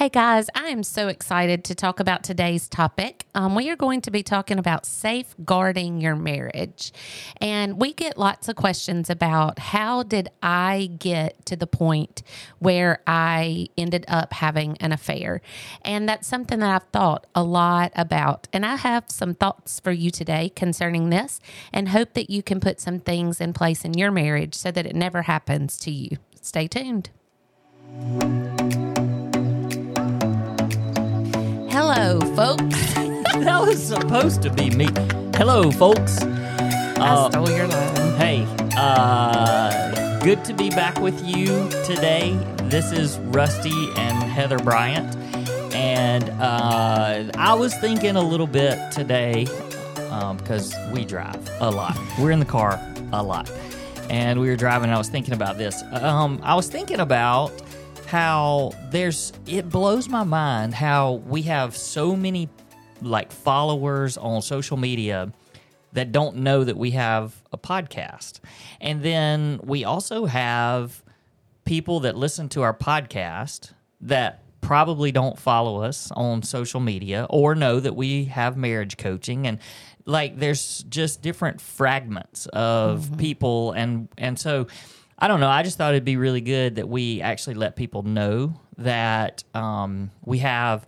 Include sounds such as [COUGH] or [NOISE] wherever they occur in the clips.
Hey guys, I am so excited to talk about today's topic. Um, we are going to be talking about safeguarding your marriage. And we get lots of questions about how did I get to the point where I ended up having an affair? And that's something that I've thought a lot about. And I have some thoughts for you today concerning this and hope that you can put some things in place in your marriage so that it never happens to you. Stay tuned. Hello, folks. [LAUGHS] that was supposed to be me. Hello, folks. I stole your line. Hey, uh, good to be back with you today. This is Rusty and Heather Bryant. And uh, I was thinking a little bit today because um, we drive a lot. We're in the car a lot. And we were driving, and I was thinking about this. Um, I was thinking about how there's it blows my mind how we have so many like followers on social media that don't know that we have a podcast. And then we also have people that listen to our podcast that probably don't follow us on social media or know that we have marriage coaching and like there's just different fragments of mm-hmm. people and and so I don't know. I just thought it'd be really good that we actually let people know that um, we have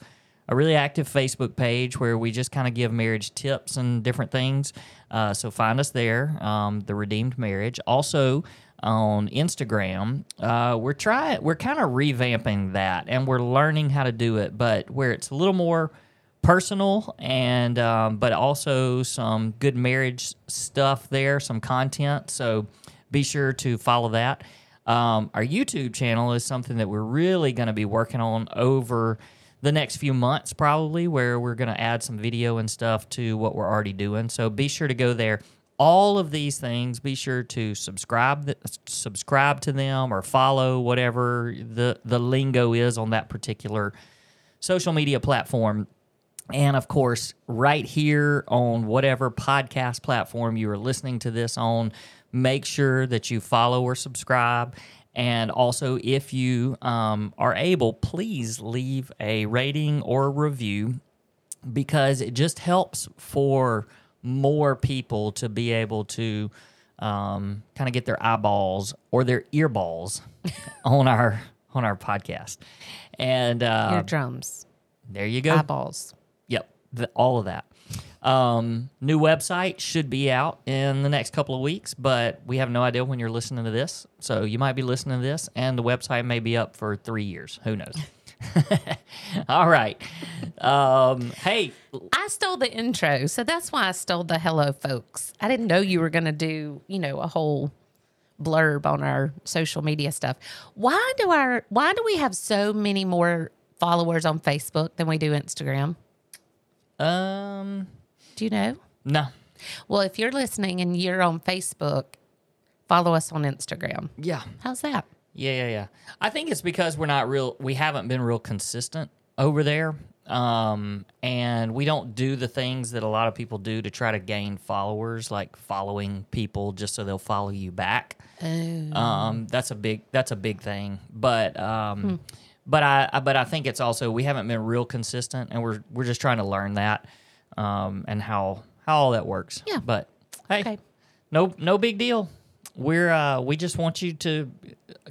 a really active Facebook page where we just kind of give marriage tips and different things. Uh, so find us there, um, the Redeemed Marriage. Also on Instagram, uh, we're trying, we're kind of revamping that, and we're learning how to do it, but where it's a little more personal and um, but also some good marriage stuff there, some content. So be sure to follow that. Um, our YouTube channel is something that we're really going to be working on over the next few months, probably, where we're going to add some video and stuff to what we're already doing. So be sure to go there. All of these things, be sure to subscribe subscribe to them or follow whatever the the lingo is on that particular social media platform. And of course, right here on whatever podcast platform you are listening to this on, make sure that you follow or subscribe. And also, if you um, are able, please leave a rating or review because it just helps for more people to be able to um, kind of get their eyeballs or their earballs [LAUGHS] on our on our podcast. And uh, eardrums. There you go. Eyeballs. Yep, the, all of that. Um, new website should be out in the next couple of weeks, but we have no idea when you're listening to this. So you might be listening to this, and the website may be up for three years. Who knows? [LAUGHS] All right. Um, hey, I stole the intro, so that's why I stole the hello, folks. I didn't know you were going to do, you know, a whole blurb on our social media stuff. Why do our why do we have so many more followers on Facebook than we do Instagram? Um, do you know? No. Well, if you're listening and you're on Facebook, follow us on Instagram. Yeah. How's that? Yeah, yeah, yeah. I think it's because we're not real. We haven't been real consistent over there, um, and we don't do the things that a lot of people do to try to gain followers, like following people just so they'll follow you back. Oh. Um, that's a big. That's a big thing. But um, hmm. But I, I but I think it's also we haven't been real consistent, and we're we're just trying to learn that um, and how how all that works. Yeah. But hey, okay. no no big deal. We're uh, we just want you to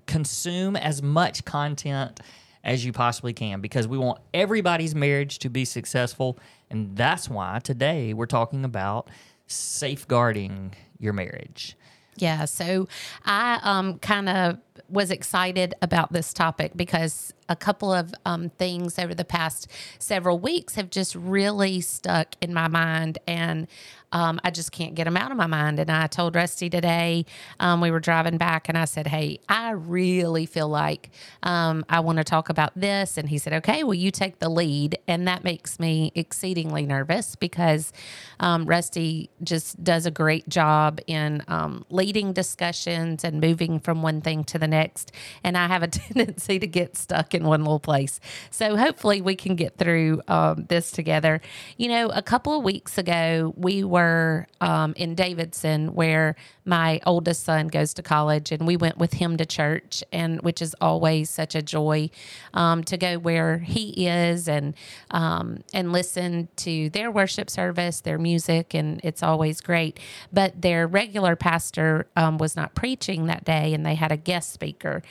consume as much content as you possibly can because we want everybody's marriage to be successful, and that's why today we're talking about safeguarding your marriage. Yeah, so I um, kind of was excited about this topic because a couple of um, things over the past several weeks have just really stuck in my mind. And um, I just can't get them out of my mind. And I told Rusty today, um, we were driving back, and I said, Hey, I really feel like um, I want to talk about this. And he said, Okay, well, you take the lead. And that makes me exceedingly nervous because um, Rusty just does a great job in um, leading discussions and moving from one thing to the next. And I have a [LAUGHS] tendency to get stuck in in one little place. So hopefully we can get through um, this together. You know, a couple of weeks ago, we were um, in Davidson where my oldest son goes to college, and we went with him to church, and which is always such a joy um, to go where he is and um, and listen to their worship service, their music, and it's always great. But their regular pastor um, was not preaching that day, and they had a guest speaker.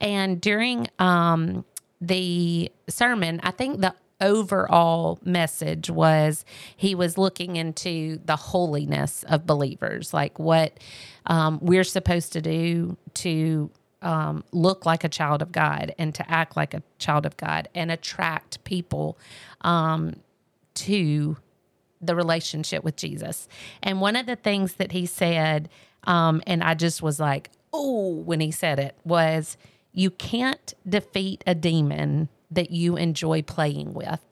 And during um, the sermon, I think the overall message was he was looking into the holiness of believers, like what um, we're supposed to do to um, look like a child of God and to act like a child of God and attract people um, to the relationship with Jesus. And one of the things that he said, um, and I just was like, oh, when he said it, was you can't defeat a demon that you enjoy playing with.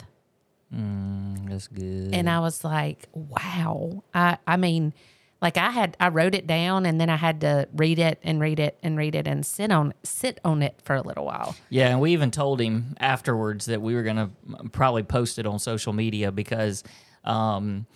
Mm, that's good. And I was like, wow. I, I mean, like I had I wrote it down and then I had to read it and read it and read it and sit on sit on it for a little while. Yeah, and we even told him afterwards that we were going to probably post it on social media because um,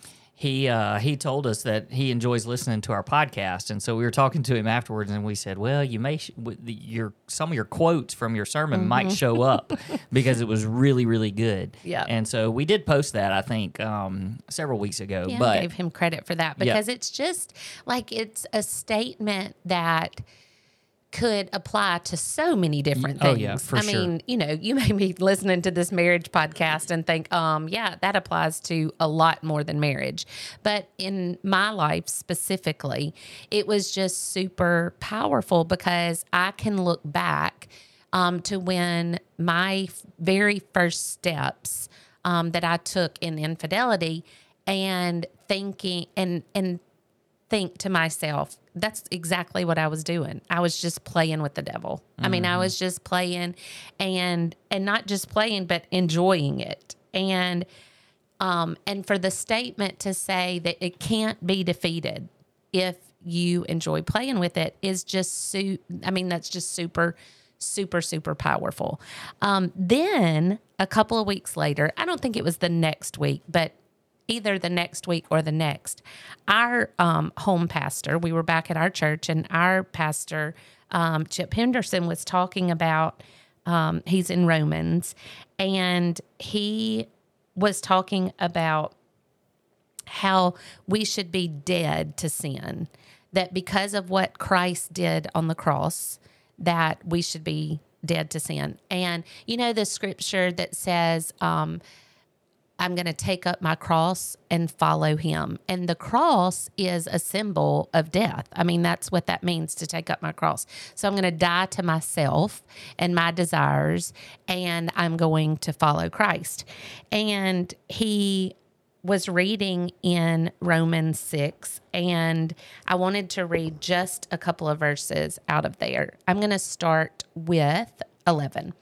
he uh, he told us that he enjoys listening to our podcast, and so we were talking to him afterwards, and we said, "Well, you may sh- your some of your quotes from your sermon mm-hmm. might show up [LAUGHS] because it was really really good." Yeah, and so we did post that I think um, several weeks ago. Yeah, but I gave him credit for that because yeah. it's just like it's a statement that could apply to so many different things. Oh yeah, for I sure. mean, you know, you [LAUGHS] may be listening to this marriage podcast and think, um, yeah, that applies to a lot more than marriage. But in my life specifically, it was just super powerful because I can look back um, to when my very first steps um, that I took in infidelity and thinking and and think to myself, that's exactly what I was doing. I was just playing with the devil. Mm-hmm. I mean, I was just playing and and not just playing but enjoying it. And um and for the statement to say that it can't be defeated if you enjoy playing with it is just su- I mean, that's just super super super powerful. Um then a couple of weeks later, I don't think it was the next week, but either the next week or the next. Our um, home pastor, we were back at our church, and our pastor, um, Chip Henderson, was talking about, um, he's in Romans, and he was talking about how we should be dead to sin, that because of what Christ did on the cross, that we should be dead to sin. And you know the scripture that says, um, I'm going to take up my cross and follow him. And the cross is a symbol of death. I mean, that's what that means to take up my cross. So I'm going to die to myself and my desires, and I'm going to follow Christ. And he was reading in Romans 6, and I wanted to read just a couple of verses out of there. I'm going to start with 11.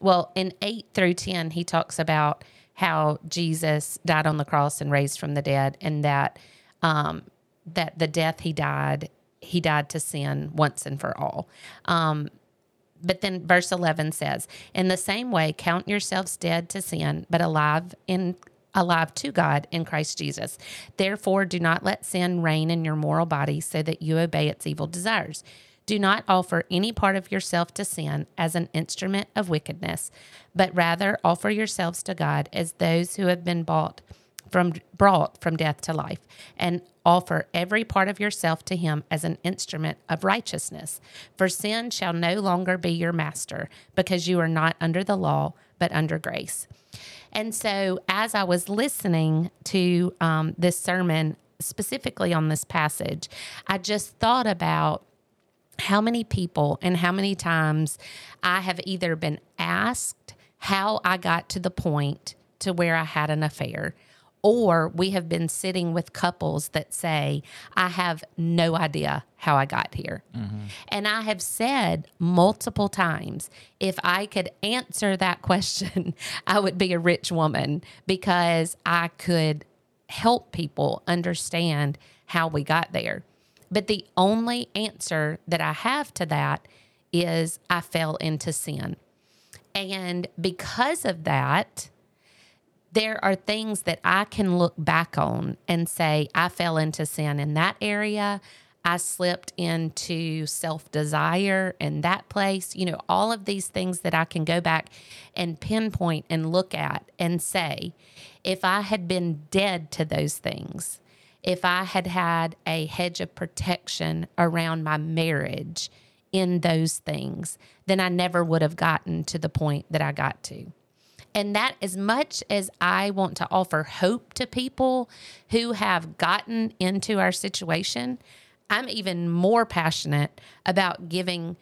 Well, in 8 through 10, he talks about how Jesus died on the cross and raised from the dead, and that um, that the death he died, he died to sin once and for all. Um, but then verse 11 says, In the same way, count yourselves dead to sin, but alive in alive to God in Christ Jesus. Therefore, do not let sin reign in your moral body so that you obey its evil desires. Do not offer any part of yourself to sin as an instrument of wickedness, but rather offer yourselves to God as those who have been bought from brought from death to life, and offer every part of yourself to him as an instrument of righteousness. For sin shall no longer be your master, because you are not under the law, but under grace. And so, as I was listening to um, this sermon, specifically on this passage, I just thought about how many people and how many times I have either been asked how I got to the point to where I had an affair or we have been sitting with couples that say, I have no idea how I got here. Mm-hmm. And I have said multiple times, if I could answer that [LAUGHS] question, I would be a rich woman because I could help people understand how we got there. But the only answer that I have to that is I fell into sin. And because of that, there are things that I can look back on and say, I fell into sin in that area. I slipped into self desire in that place. You know, all of these things that I can go back and pinpoint and look at and say, if I had been dead to those things, if I had had a hedge of protection around my marriage in those things, then I never would have gotten to the point that I got to. And that, as much as I want to offer hope to people who have gotten into our situation, I'm even more passionate about giving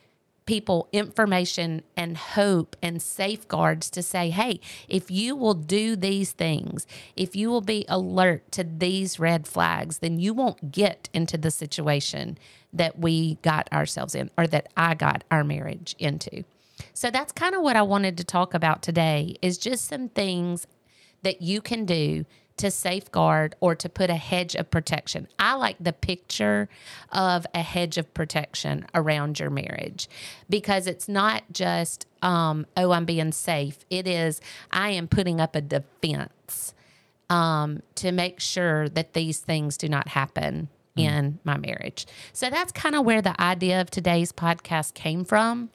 people information and hope and safeguards to say, hey, if you will do these things, if you will be alert to these red flags, then you won't get into the situation that we got ourselves in or that I got our marriage into. So that's kind of what I wanted to talk about today is just some things that you can do to safeguard or to put a hedge of protection. I like the picture of a hedge of protection around your marriage because it's not just, um, oh, I'm being safe. It is, I am putting up a defense um, to make sure that these things do not happen in my marriage. So that's kind of where the idea of today's podcast came from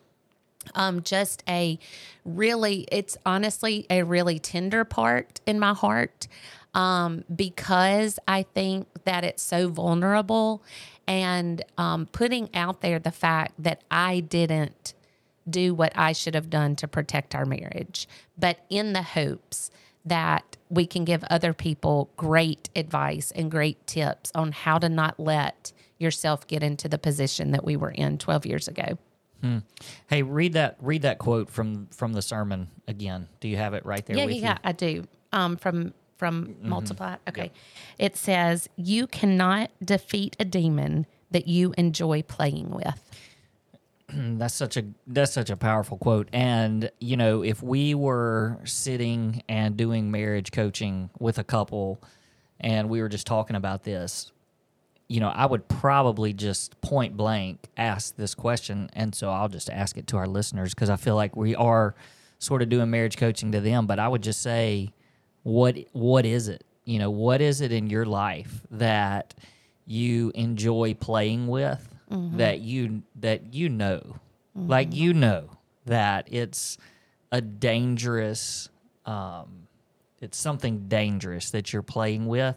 um, just a really, it's honestly a really tender part in my heart um, because I think that it's so vulnerable and um, putting out there the fact that I didn't do what I should have done to protect our marriage, but in the hopes that we can give other people great advice and great tips on how to not let yourself get into the position that we were in 12 years ago. Hmm. Hey, read that read that quote from from the sermon again. Do you have it right there yeah, yeah, you? I do. Um, from from multiply. Okay, it says you cannot defeat a demon that you enjoy playing with. [CLEARS THROAT] That's such a that's such a powerful quote. And you know, if we were sitting and doing marriage coaching with a couple and we were just talking about this, you know, I would probably just point blank ask this question. And so I'll just ask it to our listeners because I feel like we are sort of doing marriage coaching to them. But I would just say, what what is it? You know, what is it in your life that you enjoy playing with that you that you know, like you know that it's a dangerous, um, it's something dangerous that you're playing with,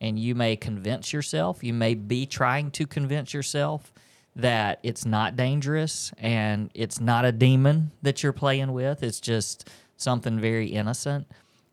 and you may convince yourself, you may be trying to convince yourself that it's not dangerous and it's not a demon that you're playing with. It's just something very innocent.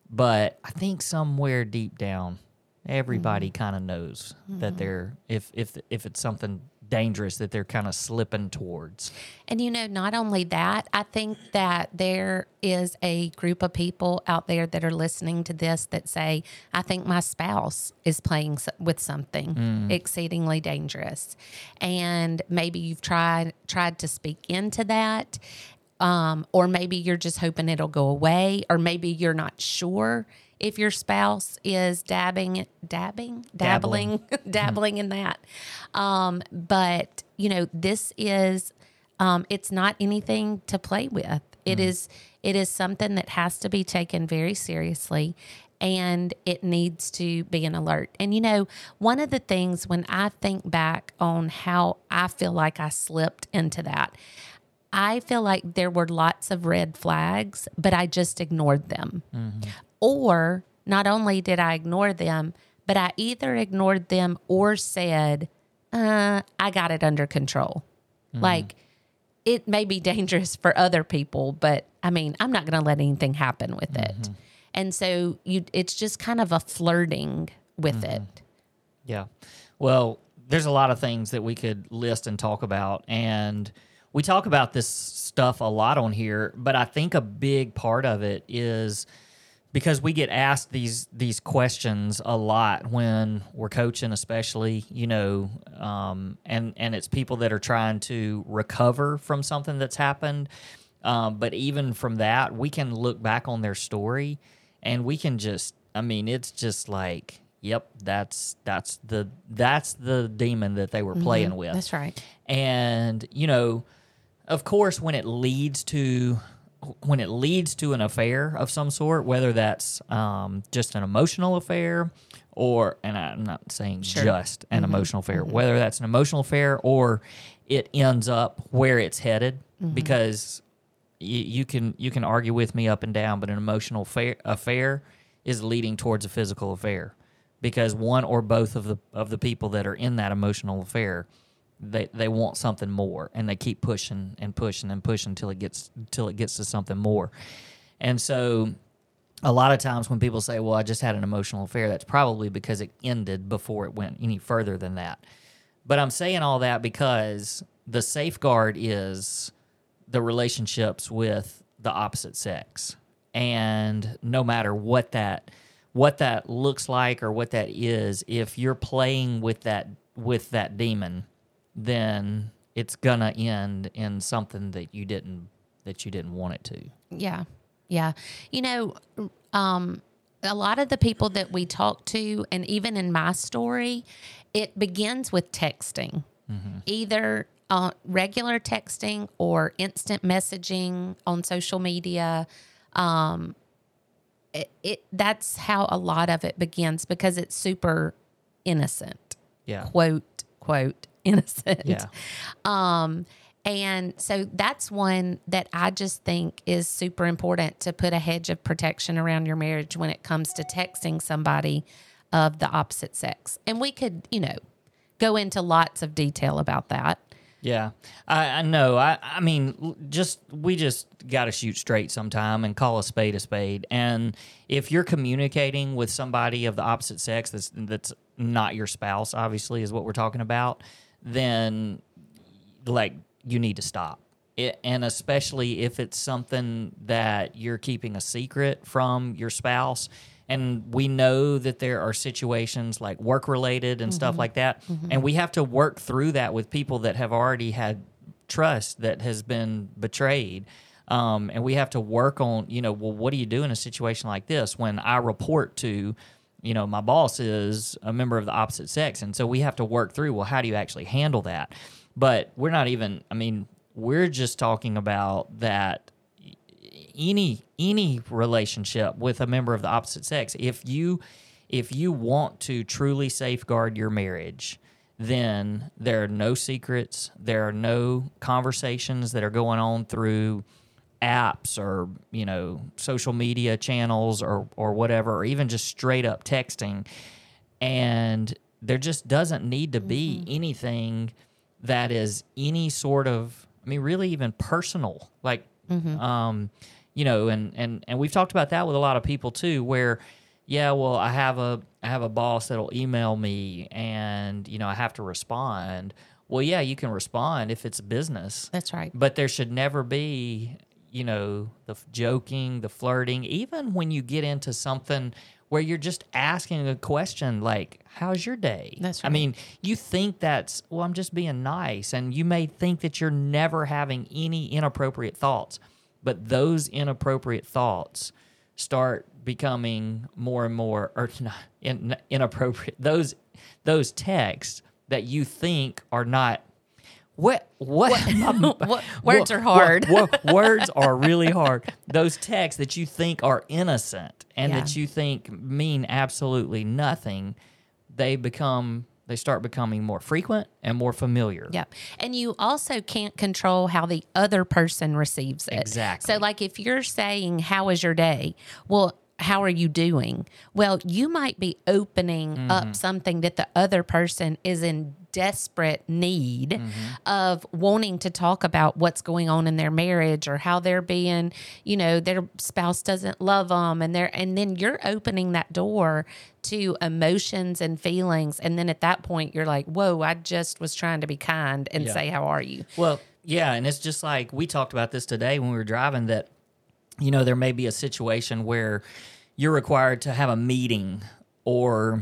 But I think somewhere deep down, everybody mm-hmm. kind of knows that mm-hmm. they're if if if it's something dangerous that they're kind of slipping towards. And you know, not only that, I think that there is a group of people out there that are listening to this that say, I think my spouse is playing with something exceedingly dangerous. And maybe you've tried tried to speak into that. Um, or maybe you're just hoping it'll go away, or maybe you're not sure if your spouse is dabbing, dabbing, dabbling, [LAUGHS] dabbling in that. Um, but you know, this is um, it's not anything to play with. It is it is something that has to be taken very seriously and it needs to be an alert. And you know, one of the things when I think back on how I feel like I slipped into that, I feel like there were lots of red flags, but I just ignored them. Or not only did I ignore them, but I either ignored them or said, uh, I got it under control. Mm-hmm. Like, it may be dangerous for other people, but I mean, I'm not going to let anything happen with it. Mm-hmm. And so you, it's just kind of a flirting with mm-hmm. it. Yeah. Well, there's a lot of things that we could list and talk about. And we talk about this stuff a lot on here, but I think a big part of it is because we get asked these these questions a lot when we're coaching, especially, you know, um, and and it's people that are trying to recover from something that's happened. Um, but even from that, we can look back on their story, and we can just, I mean, it's just like, yep, that's that's the that's the demon that they were playing with. That's right. And, you know, of course, when it leads to when it leads to an affair of some sort, whether that's um, just an emotional affair or, and I'm not saying Sure. just an mm-hmm. emotional affair, mm-hmm. whether that's an emotional affair or it ends up where it's headed, mm-hmm. because y- you can you can argue with me up and down, but an emotional affair, affair is leading towards a physical affair because one or both of the of the people that are in that emotional affair they they want something more and they keep pushing and pushing and pushing until it gets until it gets to something more. And so a lot of times when people say, "Well, I just had an emotional affair," that's probably because it ended before it went any further than that. But I'm saying all that because the safeguard is the relationships with the opposite sex. And no matter what that what that looks like or what that is, if you're playing with that with that demon, then it's gonna end in something that you didn't that you didn't want it to. Yeah. Yeah. You know, um, a lot of the people that we talk to, and even in my story, it begins with texting, either uh, regular texting or instant messaging on social media. Um, it, it that's how a lot of it begins because it's super innocent Yeah. quote quote innocent Yeah. um and so that's one that i just think is super important to put a hedge of protection around your marriage when it comes to texting somebody of the opposite sex and we could you know go into lots of detail about that Yeah, I, I know. I, I mean, just we just got to shoot straight sometime and call a spade a spade. And if you're communicating with somebody of the opposite sex that's that's not your spouse, obviously, is what we're talking about, then like you need to stop. It, and especially if it's something that you're keeping a secret from your spouse. And we know that there are situations like work related and stuff like that. And we have to work through that with people that have already had trust that has been betrayed. Um, and we have to work on, you know, well, what do you do in a situation like this when I report to, you know, my boss is a member of the opposite sex. And so we have to work through, well, how do you actually handle that? But we're not even, I mean, we're just talking about that any any relationship with a member of the opposite sex if you if you want to truly safeguard your marriage then there are no secrets there are no conversations that are going on through apps or you know social media channels or or whatever or even just straight up texting. And there just doesn't need to be anything that is any sort of i mean really even personal like um you know and and and we've talked about that with a lot of people too where yeah well i have a i have a boss that'll email me and you know i have to respond. Well yeah you can respond if it's business. That's right. But there should never be you know the joking the flirting even when you get into something where you're just asking a question like how's your day? That's i mean you think that's well i'm just being nice and you may think that you're never having any inappropriate thoughts but those inappropriate thoughts start becoming more and more or [LAUGHS] not in, inappropriate those those texts that you think are not what what, What- [LAUGHS] [LAUGHS] words are hard. wo- [LAUGHS] words are really hard. Those texts that you think are innocent and Yeah. that you think mean absolutely nothing, they become they start becoming more frequent and more familiar. Yep. And you also can't control how the other person receives it. Exactly. So, like if you're saying, How was your day? Well, how are you doing? Well, you might be opening Mm-hmm. up something that the other person is in desperate need Mm-hmm. of wanting to talk about what's going on in their marriage or how they're being, you know, their spouse doesn't love them and they're and then you're opening that door to emotions and feelings and then at that point you're like, "Whoa, I just was trying to be kind and Yeah. say how are you?" Well, yeah, and it's just like we talked about this today when we were driving that you know there may be a situation where you're required to have a meeting or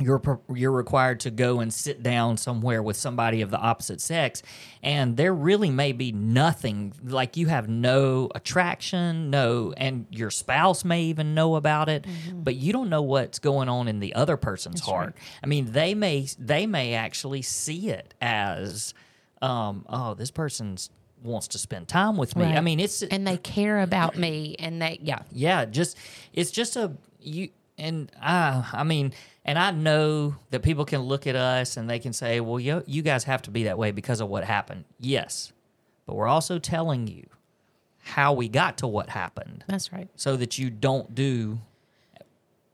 you're you're required to go and sit down somewhere with somebody of the opposite sex and there really may be nothing like you have no attraction no and your spouse may even know about it but you don't know what's going on in the other person's heart. i mean they may they may actually see it as um, oh, this person's wants to spend time with me. I mean, it's and they care about me and they yeah yeah, just it's just a you and I I mean, and I know that people can look at us and they can say, "Well, you you guys have to be that way because of what happened." Yes. But we're also telling you how we got to what happened that's right so that you don't do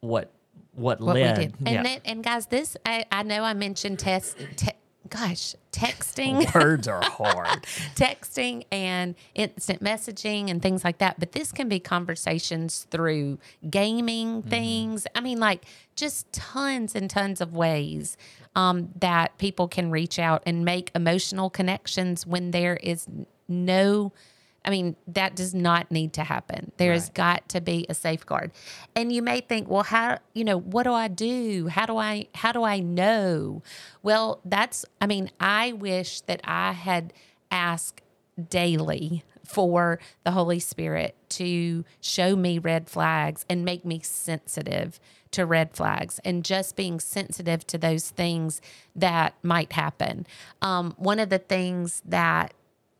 what what, what led. we did and yeah. that, and guys this I, I know I mentioned test te- gosh texting [LAUGHS] Words are hard. [LAUGHS] texting and instant messaging and things like that. But this can be conversations through gaming things. I mean, like just tons and tons of ways um, that people can reach out and make emotional connections when there is no. I mean, that does not need to happen. There has Right. got to be a safeguard. And you may think, well, how, you know, what do I do? How do I how do I know? Well, that's I mean, I wish that I had asked daily for the Holy Spirit to show me red flags and make me sensitive to red flags and just being sensitive to those things that might happen. Um, one of the things that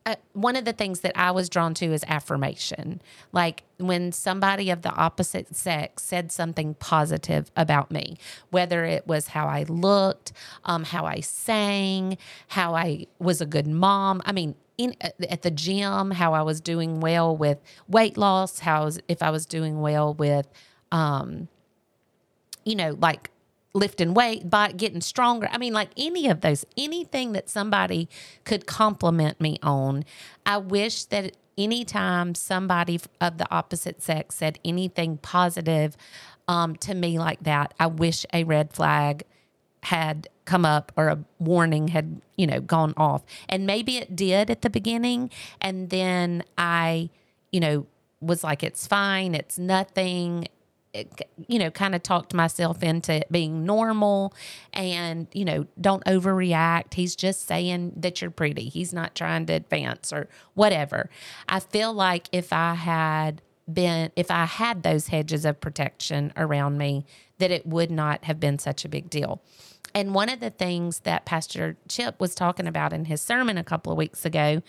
uh, one of the things that I was drawn to is affirmation. Like when somebody of the opposite sex said something positive about me, whether it was how I looked, um, how I sang, how I was a good mom. I mean, in, at the gym, how I was doing well with weight loss, how I was, if I was doing well with, um, you know, like lifting weight, by getting stronger. I mean, like any of those, anything that somebody could compliment me on. I wish that anytime somebody of the opposite sex said anything positive um, to me like that, I wish a red flag had come up or a warning had you know gone off and maybe it did at the beginning and then i you know was like it's fine it's nothing you know kind of talked myself into being normal and you know don't overreact. He's just saying that you're pretty. He's not trying to advance or whatever. I feel like if i had been if i had those hedges of protection around me that it would not have been such a big deal and one of the things that Pastor Chip was talking about in his sermon a couple of weeks ago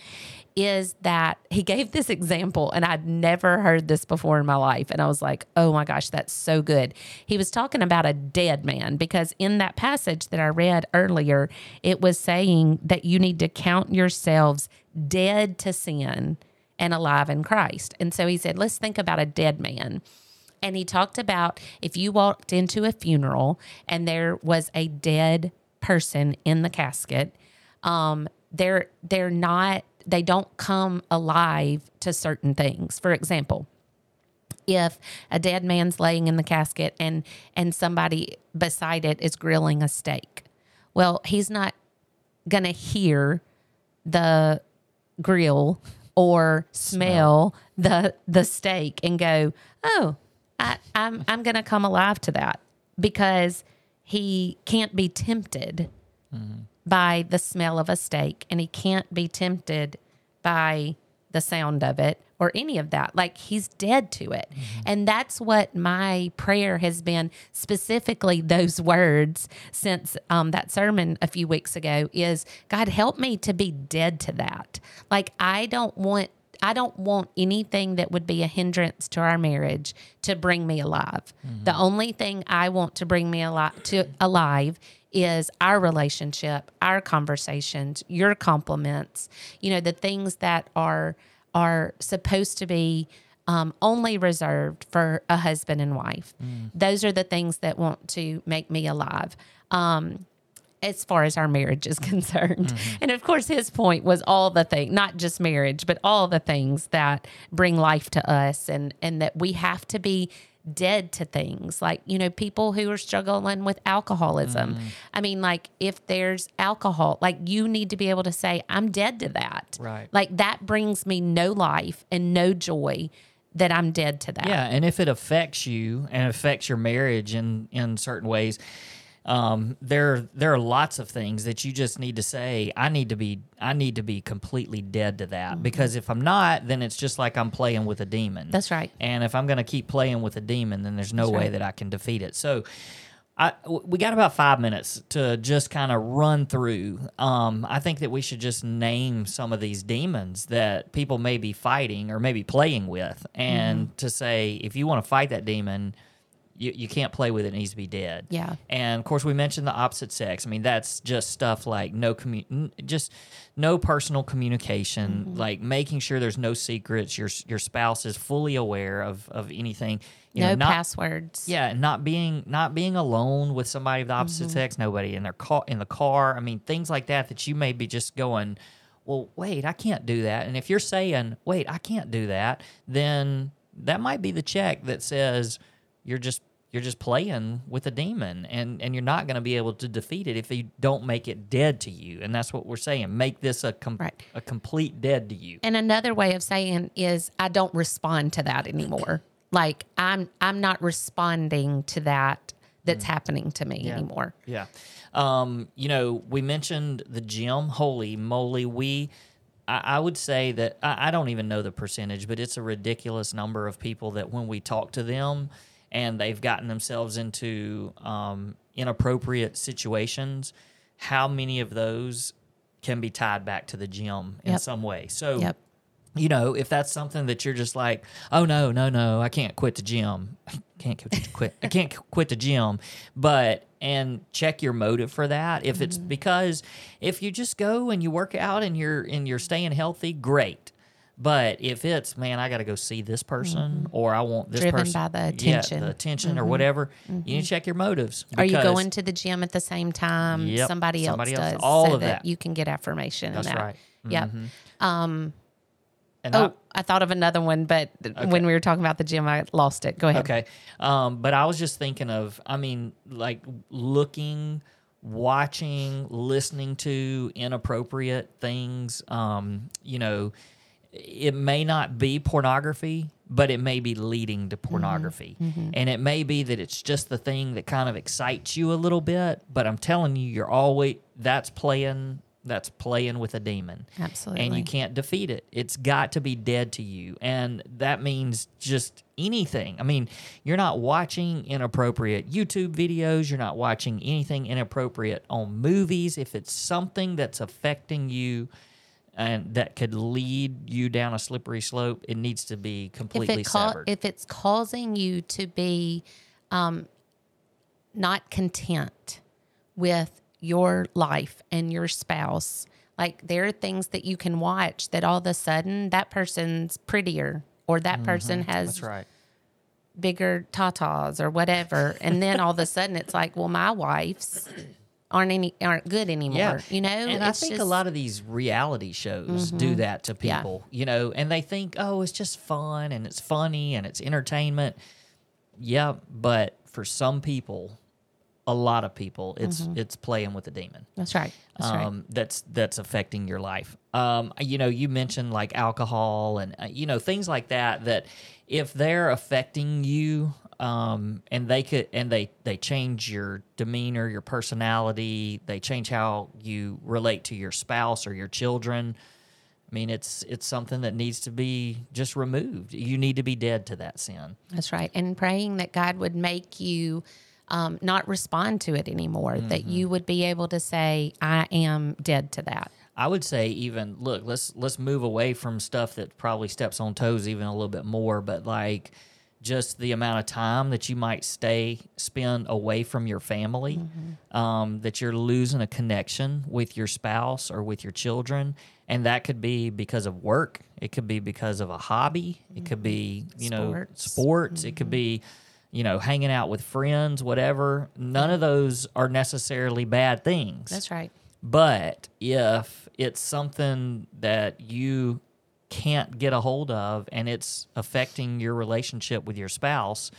is that he [LAUGHS] gave this example, and I'd never heard this before in my life. And I was like, oh my gosh, that's so good. He was talking about a dead man because in that passage that I read earlier, it was saying that you need to count yourselves dead to sin and alive in Christ. And so he said, let's think about a dead man. And he talked about if you walked into a funeral and there was a dead person in the casket, um, they're they're not they don't come alive to certain things. For example, if a dead man's laying in the casket and and somebody beside it is grilling a steak, well, he's not gonna hear the grill or smell the the steak and go, oh, I, I'm I'm gonna come alive to that because he can't be tempted by the smell of a steak and he can't be tempted by the sound of it or any of that. Like he's dead to it. And that's what my prayer has been specifically those words since um, that sermon a few weeks ago is God help me to be dead to that. Like I don't want I don't want anything that would be a hindrance to our marriage to bring me alive. The only thing I want to bring me alive to alive is our relationship, our conversations, your compliments, you know, the things that are are supposed to be um, only reserved for a husband and wife. Those are the things that want to make me alive. Um, as far as our marriage is [LAUGHS] concerned. Mm-hmm. And of course, his point was all the things, not just marriage, but all the things that bring life to us and, and that we have to be dead to things like, you know, people who are struggling with alcoholism. Mm-hmm. I mean, like if there's alcohol, like you need to be able to say, I'm dead to that. Right. Like that brings me no life and no joy that I'm dead to that. Yeah, and if it affects you and affects your marriage in in certain ways, um, there there are lots of things that you just need to say. I need to be I need to be completely dead to that Mm-hmm. because if I'm not, then it's just like I'm playing with a demon. That's right. And if I'm going to keep playing with a demon, then there's no way right. that I can defeat it. So. I, we got about five minutes to just kind of run through. Um, I think that we should just name some of these demons that people may be fighting or maybe playing with, and Mm-hmm. to say if you want to fight that demon, you, you can't play with it; it needs to be dead. Yeah. And of course, we mentioned the opposite sex. I mean, that's just stuff like no commu- just no personal communication, Mm-hmm. like making sure there's no secrets. Your your spouse is fully aware of of anything. You no know, not, passwords. yeah, not being not being alone with somebody of the opposite Mm-hmm. sex, nobody in their car in the car. I mean, things like that that you may be just going, well, wait, I can't do that. And if you're saying, wait, I can't do that, then that might be the check that says you're just you're just playing with a demon and and you're not going to be able to defeat it if you don't make it dead to you and that's what we're saying make this a com- Right. a complete dead to you And another way of saying is I don't respond to that anymore. like I'm I'm not responding to that that's happening to me anymore. Yeah. Um, you know, we mentioned the gym. Holy moly, we. I, would say that I don't even know the percentage, but it's a ridiculous number of people that when we talk to them and they've gotten themselves into um, inappropriate situations, how many of those can be tied back to the gym in Yep. some way? So Yep. you know, if that's something that you're just like, oh no, no, no, I can't quit the gym. I [LAUGHS] can't quit, quit. I can't [LAUGHS] quit the gym. But and check your motive for that. If it's because if you just go and you work out and you're and you're staying healthy, great. But if it's man, I got to go see this person, mm-hmm. or I want this Driven person, by the yeah, attention. the attention, or mm-hmm. whatever, you need mm-hmm. to check your motives. Are you going to the gym at the same time Yep, somebody, somebody else else- does all so of that. you can get affirmation That's in that. right. Yep. Um, and Oh, I- I thought of another one, but when we were talking about the gym, I lost it. Go ahead. Okay. Um, but I was just thinking of, I mean, like looking, watching, listening to inappropriate things. Um, you know, it may not be pornography, but it may be leading to mm-hmm. pornography. Mm-hmm. And it may be that it's just the thing that kind of excites you a little bit, but I'm telling you, you're always, that's playing. That's playing with a demon. Absolutely. And you can't defeat it. It's got to be dead to you. And that means just anything. I mean, you're not watching inappropriate YouTube videos, you're not watching anything inappropriate on movies. If it's something that's affecting you and that could lead you down a slippery slope, it needs to be if completely it ca- severed. if it's causing you to be um, not content with your life and your spouse, like there are things that you can watch that all of a sudden that person's prettier or that person has Mm-hmm. Right. bigger tatas or whatever, and then all of a sudden it's like, well, my wife's aren't any aren't good anymore. Yeah. You know, and I think a just- Mm-hmm. lot of these reality shows do that to Yeah. people, you know, and they think, oh, it's just fun and it's funny and it's entertainment. Yeah, but for some people, a lot of people, it's it's playing with the demon. That's right. Mm-hmm. That's right. Um, that's that's affecting your life. Um, you know, you mentioned like alcohol and uh, you know things like that. That if they're affecting you, um, and they could and they they change your demeanor, your personality, they change how you relate to your spouse or your children. I mean, it's it's something that needs to be just removed. You need to be dead to that sin. That's right. And praying that God would make you um, not respond to it anymore, that Mm-hmm. you would be able to say, I am dead to that. I would say even look, let's let's move away from stuff that probably steps on toes even a little bit more, but like just the amount of time that you might stay spend away from your family, um, that you're losing a connection with your spouse or with your children, and that could be because of work. It could be because of a hobby. It could be you know Sports. sports. It could be you know hanging out with friends, whatever. None of those are necessarily bad things. That's right. But if it's something that you can't get a hold of and it's affecting your relationship with your spouse,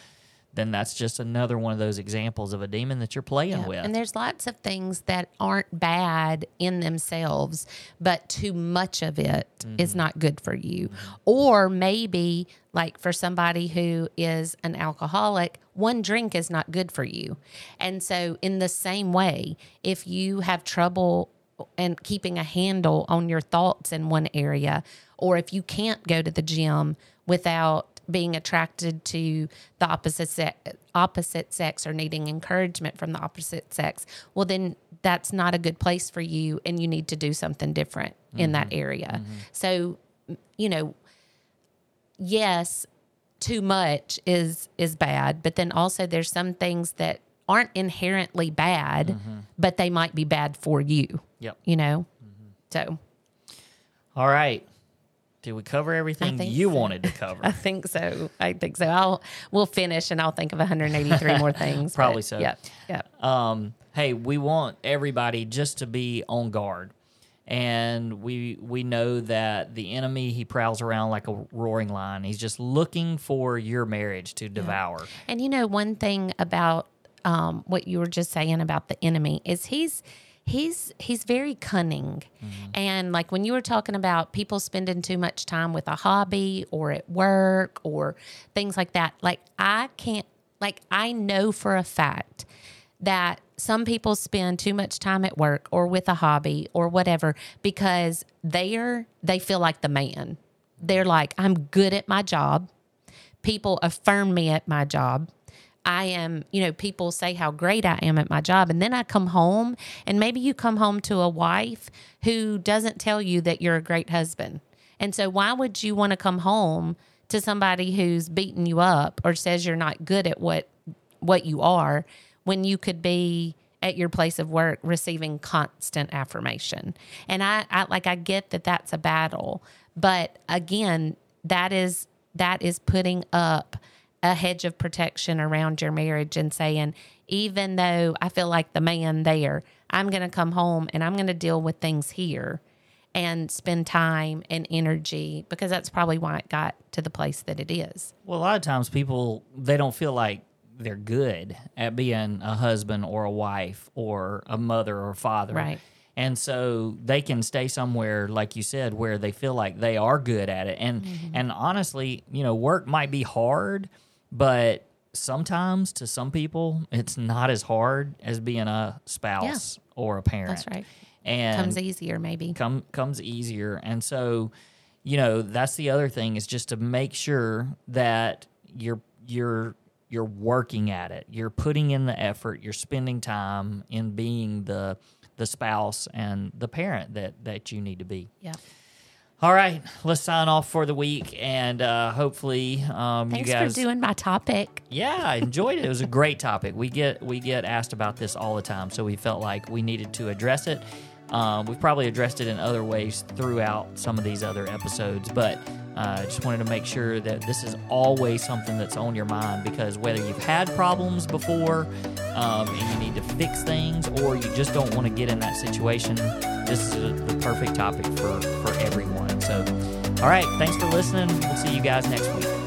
then that's just another one of those examples of a demon that you're playing Yeah. with. And there's lots of things that aren't bad in themselves, but too much of it is Mm-hmm. not good for you. Or maybe, like for somebody who is an alcoholic, one drink is not good for you. And so, in the same way, if you have trouble and keeping a handle on your thoughts in one area, or if you can't go to the gym without being attracted to the opposite se- opposite sex or needing encouragement from the opposite sex, well then that's not a good place for you and you need to do something different in that mm-hmm. area. Mm-hmm. So, you know, yes, too much is is bad, but then also there's some things that aren't inherently bad, mm-hmm. but they might be bad for you, Yep. you know. So, All right. Did we cover everything you so. wanted to [LAUGHS] cover? I think so. I think so. I'll we'll finish and I'll think of 183 more [LAUGHS] things. Probably but so. Yeah. Yeah. um, hey, we want everybody just to be on guard. And we we know that the enemy he prowls around like a roaring lion. He's just looking for your marriage to devour. And you know, one thing about um, what you were just saying about the enemy is he's he's he's very cunning. Mm-hmm. And like when you were talking about people spending too much time with a hobby or at work or things like that, like I can't like I know for a fact that some people spend too much time at work or with a hobby or whatever because they're they feel like the man. They're like, I'm good at my job. People affirm me at my job. I am, you know, people say how great I am at my job. And then I come home, and maybe you come home to a wife who doesn't tell you that you're a great husband. And so, why would you want to come home to somebody who's beating you up or says you're not good at what what you are when you could be at your place of work receiving constant affirmation? And I, I like I get that that's a battle, but again, that is that is putting up a hedge of protection around your marriage and saying, even though I feel like the man there, I'm going to come home and I'm going to deal with things here and spend time and energy because that's probably why it got to the place that it is. Well, a lot of times people they don't feel like they're good at being a husband or a wife or a mother or a father. Right. And so they can stay somewhere like you said where they feel like they are good at it. And mm-hmm. and honestly, you know, work might be hard, but sometimes to some people it's not as hard as being a spouse or a parent. That's right. And Comes easier, maybe. come comes easier and so you know that's the other thing is just to make sure that you're you're you're working at it you're putting in the effort you're spending time in being the the spouse and the parent that that you need to be Yeah. All right let's sign off for the week and uh hopefully um Thanks you guys for doing my topic. yeah, I enjoyed it. It was a great topic. We get we get asked about this all the time, so we felt like we needed to address it. Um, we've probably addressed it in other ways throughout some of these other episodes, but uh, just wanted to make sure that this is always something that's on your mind because whether you've had problems before um, and you need to fix things, or you just don't want to get in that situation, this is a, the perfect topic for for everyone. So, all right, thanks for listening. We'll see you guys next week.